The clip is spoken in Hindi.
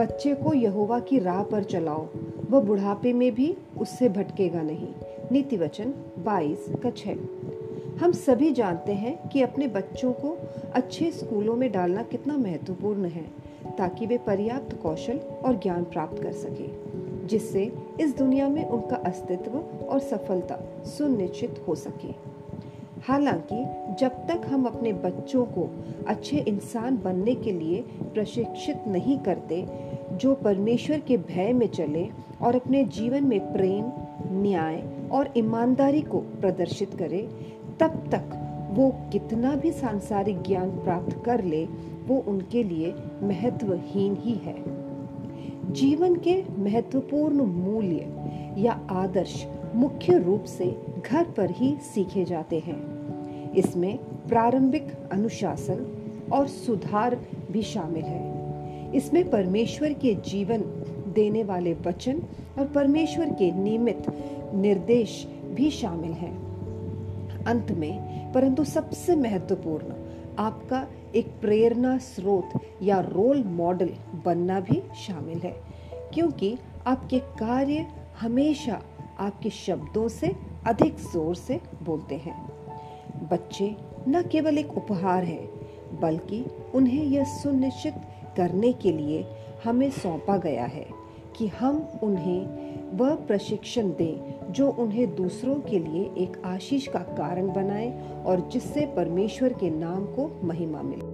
बच्चे को यहोवा की राह पर चलाओ। वह बुढ़ापे में भी उससे भटकेगा नहीं। नीति वचन बाईस का छः हम सभी जानते हैं कि अपने बच्चों को अच्छे स्कूलों में डालना कितना महत्वपूर्ण है, ताकि वे पर्याप्त कौशल और ज्ञान प्राप्त कर सके, जिससे इस दुनिया में उनका अस्तित्व और सफलता सुनिश्चित हो सके। हालाँकि, जब तक हम अपने बच्चों को अच्छे इंसान बनने के लिए प्रशिक्षित नहीं करते, जो परमेश्वर के भय में चले और अपने जीवन में प्रेम, न्याय और ईमानदारी को प्रदर्शित करे, तब तक वो कितना भी सांसारिक ज्ञान प्राप्त कर ले, वो उनके लिए महत्वहीन ही है। जीवन के महत्वपूर्ण मूल्य या आदर्श मुख्य रूप से घर पर ही सीखे जाते हैं। इसमें प्रारंभिक अनुशासन और सुधार भी शामिल है। इसमें परमेश्वर के जीवन देने वाले वचन और परमेश्वर के नियमित निर्देश भी शामिल हैं। अंत में, परंतु सबसे महत्वपूर्ण, आपका एक प्रेरणा स्रोत या रोल मॉडल बनना भी शामिल है, क्योंकि आपके कार्य हमेशा आपके शब्दों से, अधिक ज़ोर से बोलते हैं। बच्चे न केवल एक उपहार है, बल्कि उन्हें यह सुनिश्चित करने के लिए हमें सौंपा गया है कि हम उन्हें वह प्रशिक्षण दें जो उन्हें दूसरों के लिए एक आशीष का कारण बनाए और जिससे परमेश्वर के नाम को महिमा मिले।